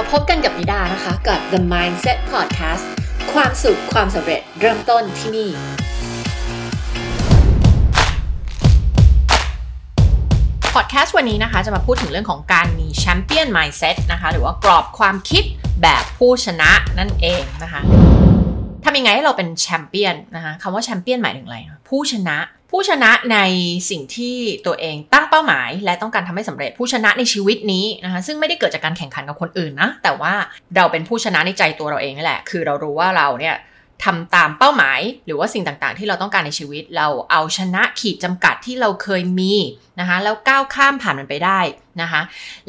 มาพบกันกับนิดานะคะกับ The Mindset Podcast ความสุขความสำเร็จเริ่มต้นที่นี่ พอดแคสต์วันนี้นะคะ จะมาพูดถึงเรื่องของการมี champion mindset นะคะ หรือว่ากรอบความคิดแบบผู้ชนะนั่นเองนะคะทำยังไงให้เราเป็นแชมเปี้ยนนะคะคำว่าแชมเปี้ยนหมายถึงอะไร ผู้ชนะ ผู้ชนะในสิ่งที่ตัวเองตั้งเป้าหมาย และต้องการทำให้สำเร็จผู้ชนะในชีวิตนี้นะคะซึ่งไม่ได้เกิดจากการแข่งขันกับคนอื่นนะแต่ว่าเราเป็นผู้ชนะในใจตัวเราเองนี่แหละ คือเรารู้ว่าเราเนี่ย ทำตามเป้าหมาย หรือว่าสิ่งต่างๆ ที่เราต้องการในชีวิต เราเอาชนะขีดจำกัดที่เราเคยมีนะคะแล้วก้าวข้ามผ่านมันไปได้นะคะ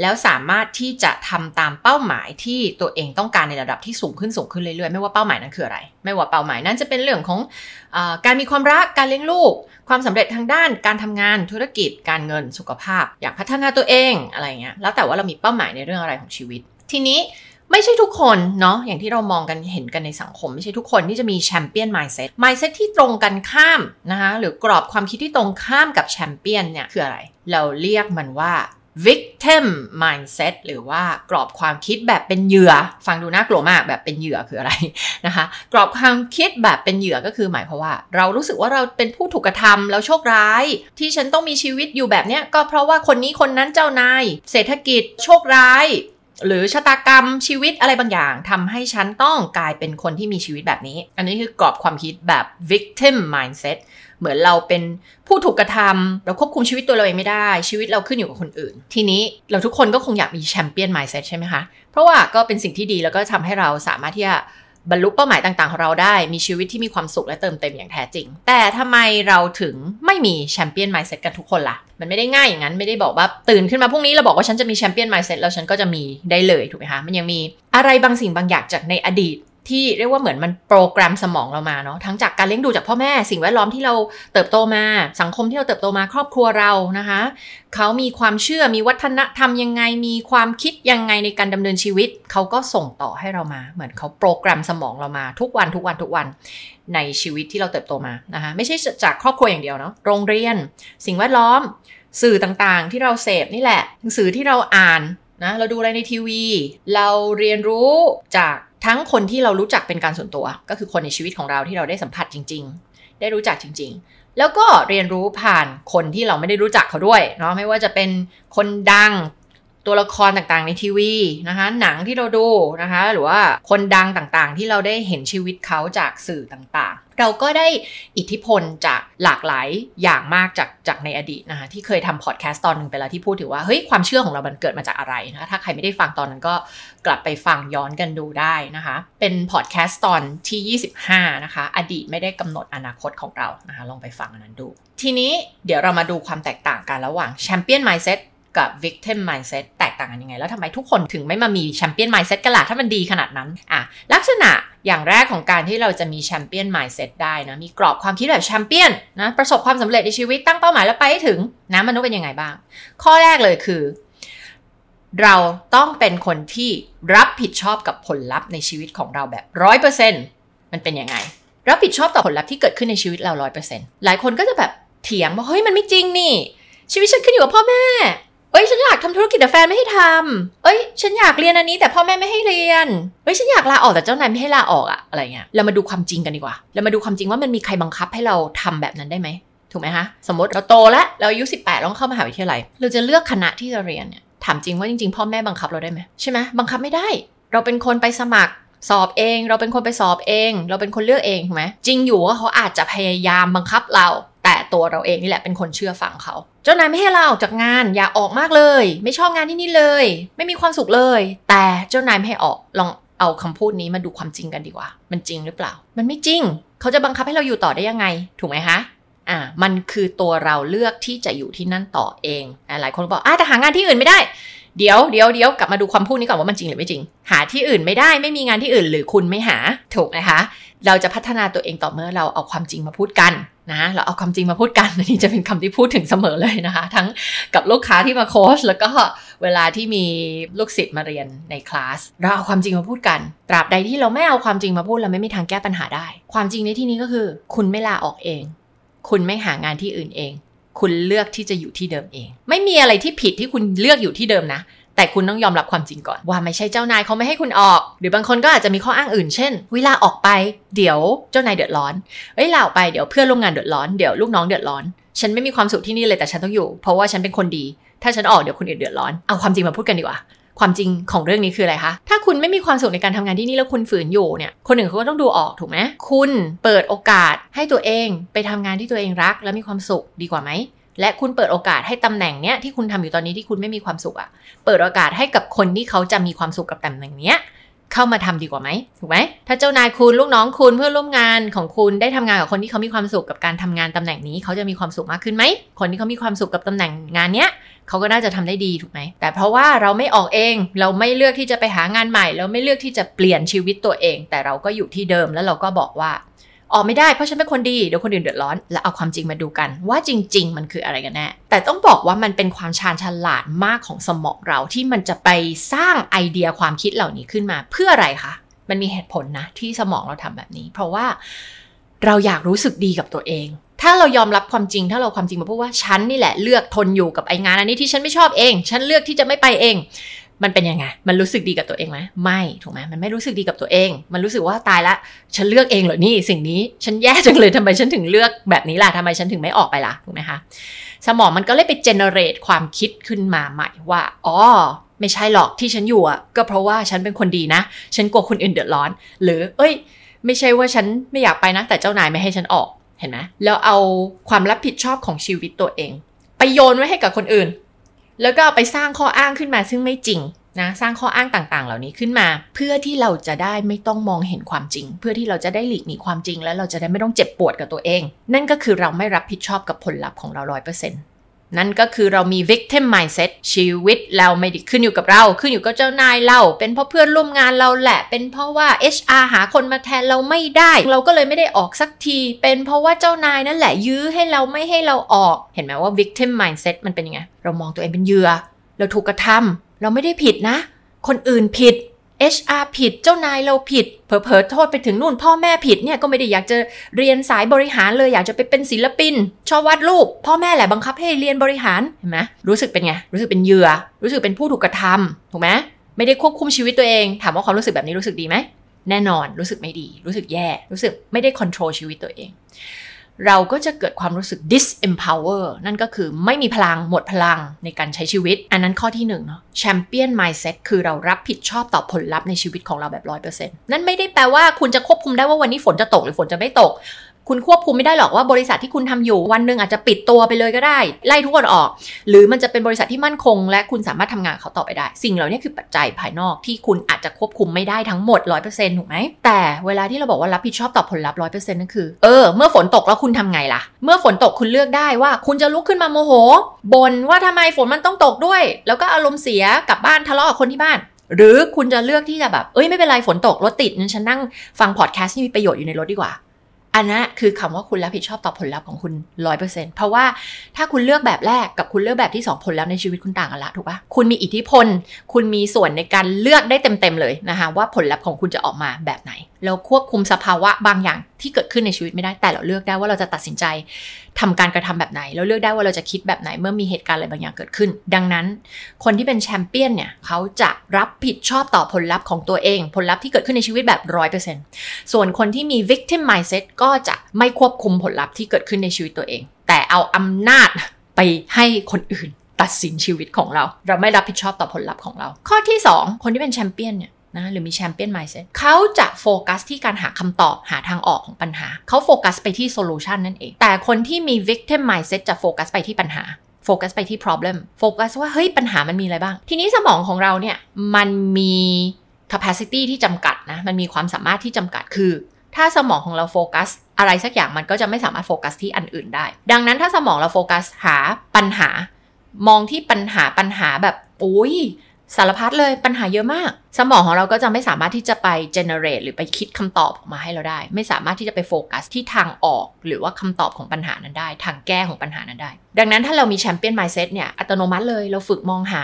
แล้วสามารถที่จะทำตามเป้าหมายที่ตัวเองต้องการในระดับที่สูงขึ้นสูงขึ้นเรื่อยๆ ไม่ว่าเป้าหมายนั้นคืออะไร ไม่ว่าเป้าหมายนั้นจะเป็นเรื่องของอการมีความรักการเลี้ยงลูก ความสำเร็จทางด้าน การทำงานธุรกิจ การเงินสุขภาพ อยากพัฒนาตัวเองอะไรเงี้ยแล้วแต่ว่าเรามีเป้าหมายในเรื่องอะไรของชีวิต ทีนี้ ไม่ใช่ทุกคนเนาะอย่างที่เรามองกันเห็นกันในสังคม ไม่ใช่ทุกคนที่จะมี champion mindset mindset ที่ตรงกันข้ามนะคะหรือกรอบความคิดที่ตรงข้ามกับแชมเปี้ยนเนี่ยคืออะไร เราเรียกมันว่า victim mindset หรือว่ากรอบความคิดแบบเป็นเหยื่อ ฟังดูน่ากลัวมากแบบเป็นเหยื่อคืออะไรนะคะ กรอบความคิดแบบเป็นเหยื่อก็คือหมายความว่า เรารู้สึกว่าเราเป็นผู้ถูกกระทำแล้วโชคร้าย ที่ฉันต้องมีชีวิตอยู่แบบเนี้ยก็เพราะว่าคนนี้คนนั้นเจ้านาย เศรษฐกิจโชคร้าย หรือชะตากรรมชีวิตอะไรบางอย่างทำให้ฉันต้องกลายเป็นคนที่มีชีวิตแบบนี้ อันนี้คือกรอบความคิดแบบ victim mindset เหมือนเราเป็นผู้ถูกกระทำเราควบคุมชีวิตตัวเราเองไม่ได้ ชีวิตเราขึ้นอยู่กับคนอื่น ทีนี้เราทุกคนก็คงอยากมีแชมเปี้ยนมายเน็ตใช่ไหมคะ เพราะว่าก็เป็นสิ่งที่ดีแล้วก็ทำให้เราสามารถที่จะ บรรลุเป้าหมายต่างๆของเราได้มีชีวิตที่มีความสุขและเติมเต็มอย่างแท้จริง แต่ทำไมเราถึงไม่มี champion mindset กันทุกคนล่ะ มันไม่ได้ง่ายอย่างนั้นไม่ได้บอกว่าตื่นขึ้นมาพรุ่งนี้เราบอกว่าฉันจะมี champion mindset แล้วฉันก็จะมีได้เลยถูกไหมคะมันยังมีอะไรบางสิ่งบางอย่างจากในอดีต ที่เรียกว่าเหมือนมันโปรแกรมสมองเรามาเนาะทั้งจากการเลี้ยงดูจากพ่อแม่สิ่งแวดล้อมที่เราเติบโตมา สังคมที่เราเติบโตมาครอบครัวเรานะคะเขามีความเชื่อมีวัฒนธรรมยังไงมีความคิดยังไงในการดำเนินชีวิตเขาก็ส่งต่อให้เรามา เหมือนเขาโปรแกรมสมองเรามาทุกวันทุกวันทุกวันในชีวิตที่เราเติบโตมานะคะไม่ใช่จากครอบครัวอย่างเดียวเนาะโรงเรียน สิ่งแวดล้อม สื่อต่างๆ ที่เราเสพนี่แหละหนังสือที่เราอ่านนะเราดูอะไรในทีวี เราเรียนรู้จาก ทั้งคนที่เรารู้จักเป็นการส่วนตัว ก็คือคนในชีวิตของเราที่เราได้สัมผัสจริง ๆ ได้รู้จักจริง ๆ แล้วก็เรียนรู้ผ่านคนที่เราไม่ได้รู้จักเขาด้วยเนาะไม่ว่าจะเป็นคนดัง ตัวละครต่างๆในทีวีนะคะหนังที่เราดูนะคะหรือว่าคนดังต่างๆ ที่เราได้เห็นชีวิตเขาจากสื่อต่างๆ เราก็ได้อิทธิพลจากหลากหลายอย่างมากจากจากในอดีตนะคะที่เคยทำพอดแคสต์ตอนหนึ่งไปแล้วที่พูดถึงว่าเฮ้ยความเชื่อของเรามันเกิดมาจากอะไรนะะถ้าใครไม่ได้ฟังตอนนั้นก็กลับไปฟังย้อนกันดูได้นะคะเป็นพอดแคสต์ตอนที่ 25นะคะอดีตไม่ได้กำหนดอนาคตของเรานะคะลองไปฟังอันนั้นดู ทีนี้เดี๋ยวเรามาดูความแตกต่างกันระหว่างแชมเปี้ยนไมซ์เซ็ต กับ victim mindset แตกต่างกันยังไง แล้วทำไมทุกคนถึงไม่มามีแชมเปี้ยน mindset กันล่ะถ้ามันดีขนาดนั้นอะลักษณะอย่างแรกของการที่เราจะมีแชมเปี้ยน mindset ได้นะ มีกรอบความคิดแบบแชมเปี้ยนนะประสบความสำเร็จในชีวิตตั้งเป้าหมายแล้วไปให้ถึงนะมนุษย์เป็นยังไงบ้าง ข้อแรกเลยคือ เราต้องเป็นคนที่รับผิดชอบกับผลลัพธ์ในชีวิตของเราแบบร้อยเปอร์เซ็นต์มันเป็นยังไงรับผิดชอบต่อผลลัพธ์ที่เกิดขึ้นในชีวิตเราร้อยเปอร์เซ็นต์หลายคนก็จะแบบเถียงว่าเฮ้ยมันไม่จริงนี่ชีวิตฉันขึ้นอยู่กับพ่อแม่ เอ้ยฉันอยากทำธุรกิจแต่แฟนไม่ให้ทำเอ้ย ฉันอยากเรียนอันนี้แต่พ่อแม่ไม่ให้เรียน เอ้ยฉันอยากลาออกแต่เจ้านายไม่ให้ลาออกอะอะไรเงี้ย เรามาดูความจริงกันดีกว่า เรามาดูความจริงว่ามันมีใครบังคับให้เราทำแบบนั้นได้ไหมถูกไหมคะสมมติเราโตแล้วเราอายุสิบแปดเราเข้ามหาวิทยาลัย เราจะเลือกคณะที่จะเรียนเนี่ยถามจริงว่าจริงๆพ่อแม่บังคับเราได้ไหมใช่ไหมบังคับไม่ได้ เราเป็นคนไปสมัครสอบเอง เราเป็นคนไปสอบเอง เราเป็นคนเลือกเองถูกไหมจริงอยู่ว่าเขาอาจจะพยายามบังคับเรา แต่ตัวเราเองนี่แหละเป็นคนเชื่อฟังเขา เจ้านายไม่ให้เราออกจากงานอย่าออกมากเลย ไม่ชอบงานที่นี่เลย ไม่มีความสุขเลย แต่เจ้านายไม่ให้ออกลองเอาคำพูดนี้มาดูความจริงกันดีกว่า มันจริงหรือเปล่า มันไม่จริง เขาจะบังคับให้เราอยู่ต่อได้ยังไง ถูกไหมคะอ่ามันคือตัวเราเลือกที่จะอยู่ที่นั่นต่อเองหลายคนบอกอ่าแต่หางานที่อื่นไม่ได้ เดี๋ยวเดี๋ยวเดี๋ยวกลับมาดูความพูดนี้ก่อนว่ามันจริงหรือไม่จริง หาที่อื่นไม่ได้ไม่มีงานที่อื่นหรือคุณไม่หาถูกนะคะ เราจะพัฒนาตัวเองต่อเมื่อเราเอาความจริงมาพูดกันนะเราเอาความจริงมาพูดกันอันนี้จะเป็นคำที่พูดถึงเสมอเลยนะคะ ทั้งกับลูกค้าที่มาโค้ชแล้วก็เวลาที่มีลูกศิษย์มาเรียนในคลาสเราเอาความจริงมาพูดกัน ตราบใดที่เราไม่เอาความจริงมาพูดเราไม่มีทางแก้ปัญหาได้ ความจริงในที่นี้ก็คือ คุณไม่ลาออกเอง คุณไม่หางานที่อื่นเอง คุณเลือกที่จะอยู่ที่เดิมเอง ไม่มีอะไรที่ผิดที่คุณเลือกอยู่ที่เดิมนะ แต่คุณต้องยอมรับความจริงก่อน ว่าไม่ใช่เจ้านายเขาไม่ให้คุณออก หรือบางคนก็อาจจะมีข้ออ้างอื่น เช่น เวลาออกไปเดี๋ยวเจ้านายเดือดร้อนเอ้ยลาออกไปเดี๋ยวเพื่อนร่วมงานเดือดร้อนเดี๋ยวลูกน้องเดือดร้อน ฉันไม่มีความสุขที่นี่เลยแต่ฉันต้องอยู่ เพราะว่าฉันเป็นคนดี ถ้าฉันออกเดี๋ยวคนอื่นเดือดร้อนเอาความจริงมาพูดกันดีกว่า ความจริงของเรื่องนี้คืออะไรคะ ถ้าคุณไม่มีความสุขในการทำงานที่นี่แล้วคุณฝืนอยู่เนี่ย คนอื่นเขาก็ต้องดูออกถูกไหมคุณเปิดโอกาสให้ตัวเองไปทำงานที่ตัวเองรัก และมีความสุขดีกว่าไหมและคุณเปิดโอกาสให้ตำแหน่งเนี้ยที่คุณทำอยู่ตอนนี้ที่คุณไม่มีความสุขอะเปิดโอกาสให้กับคนที่เขาจะมีความสุขกับตำแหน่งเนี้ย เข้ามาทำดีกว่าไหมถูกไหมถ้าเจ้านายคุณลูกน้องคุณเพื่อนร่วมงานของคุณได้ทำงานกับคนที่เขามีความสุขกับการทำงานตำแหน่งนี้เขาจะมีความสุขมากขึ้นไหมคนที่เขามีความสุขกับตำแหน่งงานเนี้ยเขาก็น่าจะทำได้ดีถูกไหมแต่เพราะว่าเราไม่ออกเองเราไม่เลือกที่จะไปหางานใหม่ เราไม่เลือกที่จะเปลี่ยนชีวิตตัวเอง แต่เราก็อยู่ที่เดิมแล้วเราก็บอกว่า ออกไม่ได้เพราะฉันเป็นคนดีเดี๋ยวคนอื่นเดือดร้อน แล้วเอาความจริงมาดูกัน ว่าจริง ๆ มันคืออะไรกันแน่แต่ต้องบอกว่ามันเป็นความชาญฉลาดมากของสมองเราที่มันจะไปสร้างไอเดียความคิดเหล่านี้ขึ้นมาเพื่ออะไรคะมันมีเหตุผลนะที่สมองเราทำแบบนี้ เพราะว่าเราอยากรู้สึกดีกับตัวเอง ถ้าเรายอมรับความจริง ถ้าเราความจริงมาพูดว่าฉันนี่แหละเลือกทนอยู่กับไองานอันนี้ที่ฉันไม่ชอบเอง ฉันเลือกที่จะไม่ไปเอง มันเป็นยังไง มันรู้สึกดีกับตัวเองไหมไม่ ถูกไหมมันไม่รู้สึกดีกับตัวเอง มันรู้สึกว่าตายละ ฉันเลือกเองเหรอ นี่สิ่งนี้ ฉันแย่จังเลยทำไมฉันถึงเลือกแบบนี้ล่ะทำไมฉันถึงไม่ออกไปล่ะ ถูกไหมคะ สมองมันก็เลยไปเจเนเรตความคิดขึ้นมาใหม่ว่า อ๋อ ไม่ใช่หรอกที่ฉันอยู่อะ ก็เพราะว่าฉันเป็นคนดีนะ ฉันกลัวคนอื่นเดือดร้อน หรือ เอ้ย ไม่ใช่ว่าฉันไม่อยากไปนะ แต่เจ้านายไม่ให้ฉันออก เห็นไหมแล้วเอาความรับผิดชอบของชีวิตตัวเอง ไปโยนไว้ให้กับคนอื่น แล้วก็เอาไปสร้างข้ออ้างขึ้นมาซึ่งไม่จริงนะสร้างข้ออ้างต่างๆ เหล่านี้ขึ้นมา เพื่อที่เราจะได้ไม่ต้องมองเห็นความจริง เพื่อที่เราจะได้หลีกหนีความจริง แล้วเราจะได้ไม่ต้องเจ็บปวดกับตัวเอง นั่นก็คือเราไม่รับผิดชอบกับผลลัพธ์ของเราร้อยเปอร์เซ็นต์ นั่นก็คือเรามี victim mindset ชีวิตเราไม่ได้ขึ้นอยู่กับเรา ขึ้นอยู่กับเจ้านายเรา เป็นเพราะเพื่อนร่วมงานเราแหละ เป็นเพราะว่า HR หาคนมาแทนเราไม่ได้ เราก็เลยไม่ได้ออกสักที เป็นเพราะว่าเจ้านายนั่นแหละยื้อให้เราไม่ให้เราออก เห็นไหมว่า victim mindset มันเป็นยังไง เรามองตัวเองเป็นเหยื่อ เราถูกกระทำเราไม่ได้ผิดนะ คนอื่นผิด HR ผิด เจ้านายเราผิด เผลอๆโทษไปถึงนู่น พ่อแม่ผิดเนี่ยก็ไม่ได้อยากจะเรียนสายบริหารเลยอยากจะไปเป็นศิลปิน ชอบวาดรูป พ่อแม่แหละบังคับให้เรียนบริหารเห็นไหมรู้สึกเป็นไง รู้สึกเป็นเหยื่อ รู้สึกเป็นผู้ถูกกระทำถูกไหมไม่ได้ควบคุมชีวิตตัวเอง ถามว่าความรู้สึกแบบนี้รู้สึกดีไหมแน่นอนรู้สึกไม่ดี รู้สึกแย่ รู้สึกไม่ได้ควบคุมชีวิตตัวเอง เราก็จะเกิดความรู้สึก disempower นั่นก็คือไม่มีพลังหมดพลังในการใช้ชีวิต อันนั้นข้อที่หนึ่งเนาะ champion mindset คือเรารับผิดชอบต่อผลลัพธ์ในชีวิตของเราแบบร้อยเปอร์เซ็นต์นั่นไม่ได้แปลว่าคุณจะควบคุมได้ว่าวันนี้ฝนจะตกหรือฝนจะไม่ตก คุณควบคุมไม่ได้หรอกว่าบริษัทที่คุณทำอยู่วันหนึ่งอาจจะปิดตัวไปเลยก็ได้ ไล่ทุกคนออก หรือมันจะเป็นบริษัทที่มั่นคง และคุณสามารถทำงานเขาต่อไปได้ สิ่งเหล่านี้คือปัจจัยภายนอกที่คุณอาจจะควบคุมไม่ได้ทั้งหมด 100%ถูกไหมแต่เวลาที่เราบอกว่ารับผิดชอบต่อผลลัพธ์100%นั่นคือเออเมื่อฝนตกแล้วคุณทำไงล่ะ เมื่อฝนตกคุณเลือกได้ว่า คุณจะลุกขึ้นมาโมโหบ่นว่าทำไมฝนมันต้องตกด้วย แล้วก็อารมณ์เสียกลับบ้านทะเลาะกับคนที่บ้านหรือคุณจะเลือกที่จะแบบ เอ้ยไม่เป็นไรฝนตกรถติดงั้นฉันนั่งฟังพอดแคสต์ที่มีประโยชน์อยู่ในรถดีกว่า อันนั้นคือคำว่าคุณรับผิดชอบต่อผลลัพธ์ของคุณร้อยเปอร์เซ็นต์เพราะว่าถ้าคุณเลือกแบบแรกกับคุณเลือกแบบที่ 2 ผลลัพธ์ในชีวิตคุณต่างกันละถูกปะคุณมีอิทธิพล คุณมีส่วนในการเลือกได้เต็มๆเลยนะคะว่าผลลัพธ์ของคุณจะออกมาแบบไหน เราควบคุมสภาวะบางอย่างที่เกิดขึ้นในชีวิตไม่ได้แต่เราเลือกได้ว่าเราจะตัดสินใจทำการกระทำแบบไหนเราเลือกได้ว่าเราจะคิดแบบไหนเมื่อมีเหตุการณ์อะไรบางอย่างเกิดขึ้น ดังนั้น คนที่เป็นแชมเปี้ยนเนี่ยเขาจะรับผิดชอบต่อผลลัพธ์ของตัวเอง ผลลัพธ์ที่เกิดขึ้นในชีวิตแบบร้อยเปอร์เซนต์ส่วนคนที่มี victim mindset ก็จะไม่ควบคุมผลลัพธ์ที่เกิดขึ้นในชีวิตตัวเอง แต่เอาอำนาจไปให้คนอื่น ตัดสินชีวิตของเรา เราไม่รับผิดชอบต่อผลลัพธ์ของเรา ข้อที่ 2 คนที่เป็นแชมเปี้ยนเนี่ย นะหรือมี champion mindset เขาจะโฟกัสที่การหาคำตอบหาทางออกของปัญหา เขาโฟกัสไปที่ solution นั่นเอง แต่คนที่มี victim mindset จะโฟกัสไปที่ปัญหาโฟกัสไปที่ problem โฟกัสว่าเฮ้ยปัญหามันมีอะไรบ้าง ทีนี้สมองของเราเนี่ยมันมี capacity ที่จำกัดนะ มันมีความสามารถที่จำกัดคือ ถ้าสมองของเราโฟกัสอะไรสักอย่างมันก็จะไม่สามารถโฟกัสที่อันอื่นได้ ดังนั้นถ้าสมองเราโฟกัสหาปัญหามองที่ปัญหาปัญหาแบบอุ้ย สารพัดเลยปัญหาเยอะมาก สมองของเราก็จะไม่สามารถที่จะไป generate หรือไปคิดคำตอบออกมาให้เราได้ ไม่สามารถที่จะไปโฟกัสที่ทางออก หรือว่าคำตอบของปัญหานั้นได้ ทางแก้ของปัญหานั้นได้ ดังนั้นถ้าเรามี champion mindset เนี่ยอัตโนมัติเลยเราฝึกมองหา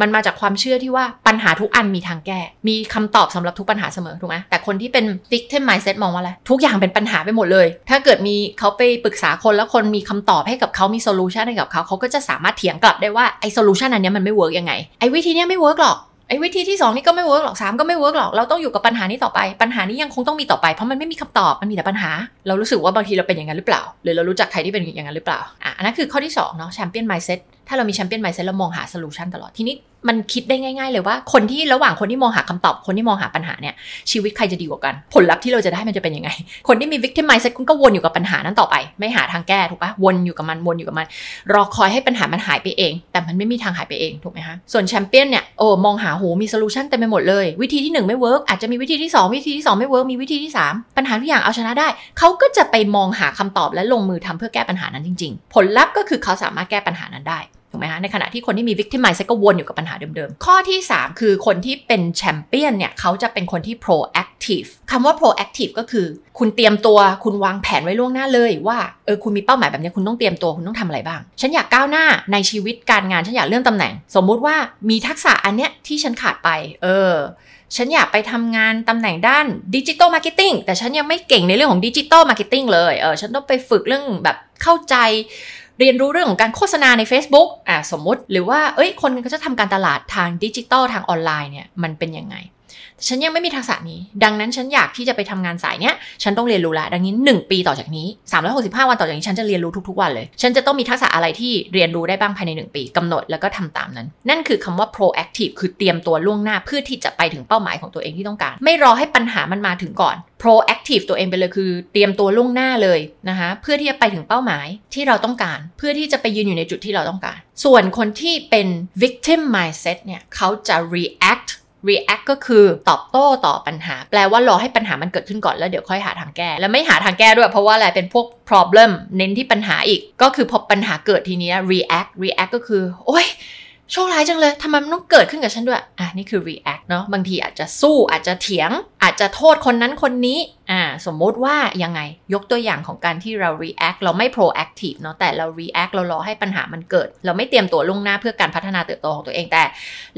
มันมาจากความเชื่อที่ว่าปัญหาทุกอันมีทางแก้ มีคำตอบสำหรับทุกปัญหาเสมอถูกไหมแต่คนที่เป็น victim mindset มองว่าอะไร ทุกอย่างเป็นปัญหาไปหมดเลย ถ้าเกิดมีเขาไปปรึกษาคนแล้วคนมีคำตอบให้กับเขามี solution ให้กับเขาเขาก็จะสามารถเถียงกลับได้ว่าไอ้ solution อันนี้มันไม่ work ยังไงไอ้วิธีนี้ไม่ work หรอกไอ้วิธีที่ 2 นี่ก็ไม่ work หรอก 3 ก็ไม่ work หรอก เราต้องอยู่กับปัญหานี้ต่อไป ปัญหานี้ยังคงต้องมีต่อไป เพราะมันไม่มีคำตอบ มันมีแต่ปัญหา เรารู้สึกว่าบางทีเราเป็นอย่างนั้นหรือเปล่า หรือเรารู้จักใครที่เป็นอย่างนั้นหรือเปล่า อะ อันนั้นคือข้อที่2เนาะ champion mindset ถ้าเรามี champion mindset เรามองหา solution ตลอดทีนี้ มันคิดได้ง่าย ๆ เลยว่า คนที่ระหว่างคนที่มองหาคำตอบ คนที่มองหาปัญหาเนี่ยชีวิตใครจะดีกว่ากัน ผลลัพธ์ที่เราจะได้มันจะเป็นยังไง คนที่มี victim mindset คุณก็วนอยู่กับปัญหานั้นต่อไป ไม่หาทางแก้ถูกปะวนอยู่กับมันวนอยู่กับมัน รอคอยให้ปัญหามันหายไปเอง แต่มันไม่มีทางหายไปเองถูกไหมคะส่วนแชมเปี้ยนเนี่ยโอ้มองหาโหมี solution เต็มไปหมดเลยวิธีที่1ไม่ work อาจจะมีวิธีที่ 2 วิธีที่ 2 ไม่ work มีวิธีที่ 3 ปัญหาทุกอย่างเอาชนะได้ เขาก็จะไปมองหาคำตอบและลงมือทำเพื่อแก้ปัญหานั้นจริง ๆ ผลลัพธ์ก็คือเขาสามารถแก้ปัญหานั้นได้ ถูกไหมคะในขณะที่คนที่มี victim mindset ก็วนอยู่กับปัญหาเดิมๆ ข้อที่ 3 คือคนที่เป็นแชมเปี้ยนเนี่ยเขาจะเป็นคนที่ proactive คำว่า proactive ก็คือ คุณเตรียมตัวคุณวางแผนไว้ล่วงหน้าเลยว่าเออคุณมีเป้าหมายแบบนี้คุณต้องเตรียมตัวคุณต้องทำอะไรบ้าง ฉันอยากก้าวหน้าในชีวิตการงานฉันอยากเลื่อนตำแหน่ง สมมุติว่ามีทักษะอันเนี้ยที่ฉันขาดไป เออฉันอยากไปทำงานตำแหน่งด้าน digital marketing แต่ฉันยังไม่เก่งในเรื่องของ digital marketing เลย เออ ฉันต้องไปฝึกเรื่องแบบเข้าใจ เรียนรู้เรื่องของการโฆษณาใน Facebook อ่าสมมติ หรือว่าเอ้ยคนเขาจะทำการตลาดทางดิจิตอลทางออนไลน์เนี่ยมันเป็นยังไง ฉันยังไม่มีทักษะนี้ ดังนั้นฉันอยากที่จะไปทำงานสายเนี้ย ฉันต้องเรียนรู้ละ ดังนี้ 1 ปีต่อจากนี้ 365 วันต่อจากนี้ ฉันจะเรียนรู้ทุกๆวันเลย ฉันจะต้องมีทักษะอะไรที่เรียนรู้ได้บ้างภายใน 1 ปีกำหนดแล้วก็ทำตามนั้น นั่นคือคำว่า proactive คือเตรียมตัวล่วงหน้าเพื่อที่จะไปถึงเป้าหมายของตัวเองที่ต้องการ ไม่รอให้ปัญหามันมาถึงก่อน proactive ตัวเองไปเลยคือเตรียมตัวล่วงหน้าเลยนะคะเพื่อที่จะไปถึงเป้าหมายที่เราต้องการ เพื่อที่จะไปยืนอยู่ในจุดที่เราต้องการ ส่วนคนที่เป็น victim mindset เนี่ยเขาจะ react react ก็คือตอบโต้ต่อปัญหา แปลว่ารอให้ปัญหามันเกิดขึ้นก่อนแล้วเดี๋ยวค่อยหาทางแก้ แล้วไม่หาทางแก้ด้วย เพราะว่าอะไรเป็นพวก problem เน้นที่ปัญหาอีก ก็คือพอปัญหาเกิดทีนี้ react react ก็คือ โอ้ยโชคร้ายจังเลยทำไมมันต้องเกิดขึ้นกับฉันด้วย อะนี่คือ react เนาะบางทีอาจจะสู้อาจจะเถียง อาจจะโทษคนนั้นคนนี้ อ่าสมมติว่ายังไงยกตัวอย่างของการที่เรา react เราไม่ proactive เนาะแต่เรา react เรารอให้ปัญหามันเกิด เราไม่เตรียมตัวล่วงหน้าเพื่อการพัฒนาเติบโตของตัวเองแต่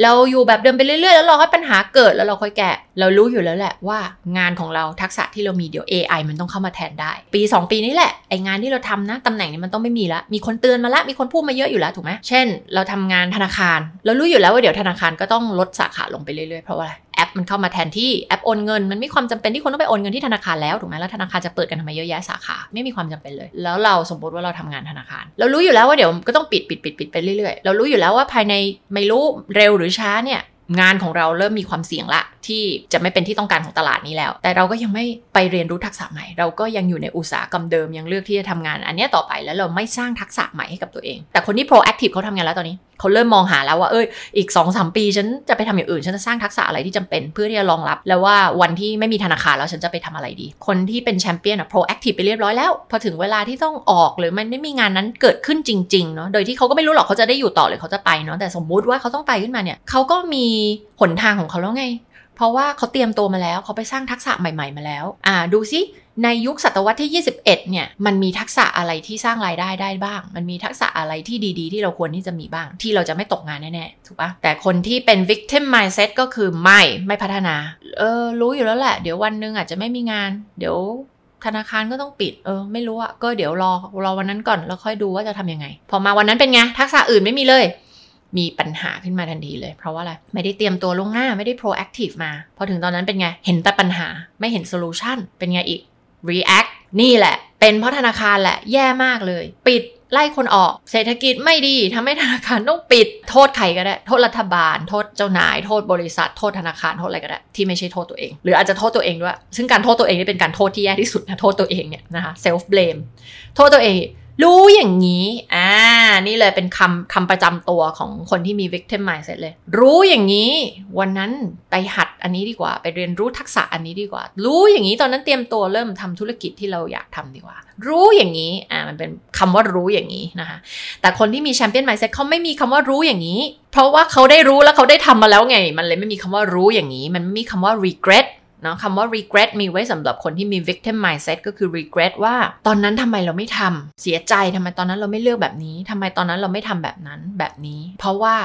เราอยู่แบบเดิมไปเรื่อยๆ แล้วรอให้ปัญหาเกิดแล้วเราค่อยแก้เรารู้อยู่แล้วแหละว่างานของเราทักษะที่เรามีเดี๋ยว AI มันต้องเข้ามาแทนได้ ปี 2 ปีนี้แหละไองานที่เราทำนะตำแหน่งนี้มันต้องไม่มีละมีคนเตือนมาละมีคนพูดมาเยอะอยู่แล้วถูกไหมเช่น เราทำงานธนาคาร เรารู้อยู่แล้วว่าเดี๋ยวธนาคารก็ต้องลดสาขาลงไปเรื่อยๆเพราะว่า แอปมันเข้ามาแทนที่แอปโอนเงิน มันไม่ความจำเป็นที่คนต้องไปโอนเงินที่ธนาคารแล้วถูกไหมแล้วธนาคารจะเปิดกันทำไมเยอะแยะสาขาไม่มีความจำเป็นเลย แล้วเราสมมติว่าเราทำงานธนาคาร เรารู้อยู่แล้วว่าเดี๋ยวก็ต้องปิดปิดปิดปิดไปเรื่อยๆเรารู้อยู่แล้วว่าภายในไม่รู้เร็วหรือช้าเนี่ยงานของเราเริ่มมีความเสี่ยงละ ที่จะไม่เป็นที่ต้องการของตลาดนี้แล้ว แต่เราก็ยังไม่ไปเรียนรู้ทักษะใหม่ เราก็ยังอยู่ในอุตสาหกรรมเดิมยังเลือกที่จะทำงาน อันนี้ต่อไปแล้วเราไม่สร้างทักษะใหม่ให้กับตัวเอง แต่คนที่ proactive เขาทำงานแล้วตอนนี้ เขาเริ่มมองหาแล้วว่าเอ้ยอีก2อสปี ฉันจะไปทำอย่างอื่น ฉันจะสร้างทักษะอะไรที่จำเป็นเพื่อที่จะรองรับ แล้วว่าวันที่ไม่มีธนาคารแล้วฉันจะไปทำอะไรดี คนที่เป็นแชมเปี้ยนอะ proactive ไปเรียบร้อยแล้ว พอถึงเวลาที่ต้องออกหรือมันไม่มีงานนั้นเกิดขึ้นจริงๆเนาะโดยที่เขาก็ไม่รู้หรอกเขาจะได้อยู่ต่อหรือเขาจะไปเนาะแต่สมมุติว่าเขาต้องไปขึ้นมาเนี่ยเขาก็มีหนทางของเขาแล้วไง เพราะว่าเขาเตรียมตัวมาแล้วเขาไปสร้างทักษะใหม่ ๆ มาแล้ว อ่าดูซิในยุคศตวรรษที่ 21 เนี่ย มันมีทักษะอะไรที่สร้างรายได้ได้บ้าง มันมีทักษะอะไรที่ดีๆ ที่เราควรที่จะมีบ้าง ที่เราจะไม่ตกงานแน่ๆ ถูกปะแต่คนที่เป็น victim mindset ก็คือไม่ ไม่พัฒนา เออ รู้อยู่แล้วแหละ เดี๋ยววันหนึ่งอาจจะไม่มีงาน เดี๋ยวธนาคารก็ต้องปิด เออ ไม่รู้อะก็เดี๋ยวรอ รอวันนั้นก่อน แล้วค่อยดูว่าจะทำยังไง พอมาวันนั้นเป็นไง ทักษะอื่นไม่มีเลย มีปัญหาขึ้นมาทันทีเลย เพราะว่าอะไร ไม่ได้เตรียมตัวล่วงหน้าไม่ได้ proactive มา พอถึงตอนนั้นเป็นไง เห็นแต่ปัญหาไม่เห็น solution เป็นไงอีก react นี่แหละ เป็นเพราะธนาคารแหละ แย่มากเลย ปิดไล่คนออก เศรษฐกิจไม่ดีทำให้ธนาคารต้องปิด โทษใครก็ได้ โทษรัฐบาล โทษเจ้านาย โทษบริษัท โทษธนาคาร โทษอะไรก็ได้ ที่ไม่ใช่โทษตัวเอง หรืออาจจะโทษตัวเองด้วย ซึ่งการโทษตัวเองนี่เป็นการโทษที่แย่ที่สุดนะ โทษตัวเองเนี่ยนะคะ self blame โทษตัวเอง รู้อย่างนี้ อ่า นี่เลยเป็นคำคำประจำตัวของคนที่มี victim mindset เลย รู้อย่างนี้ วันนั้นไปหัดอันนี้ดีกว่า ไปเรียนรู้ทักษะอันนี้ดีกว่า รู้อย่างนี้ตอนนั้นเตรียมตัวเริ่มทำธุรกิจที่เราอยากทำดีกว่า รู้อย่างนี้ อ่า มันเป็นคำว่ารู้อย่างนี้นะคะ แต่คนที่มีแชมเปี้ยน mindset เขาไม่มีคำว่ารู้อย่างนี้ เพราะว่าเขาได้รู้แล้วเขาได้ทำมาแล้วไง มันเลยไม่มีคำว่ารู้อย่างนี้ มันไม่มีคำว่า regret เนาะคำว่า regret มีไว้สำหรับคนที่มี victim mindset ก็คือ regret ว่าตอนนั้นทำไมเราไม่ทำเสียใจทำไมตอนนั้นเราไม่เลือกแบบนี้ทำไมตอนนั้นเราไม่ทำแบบนั้นแบบนี้ เพราะว่า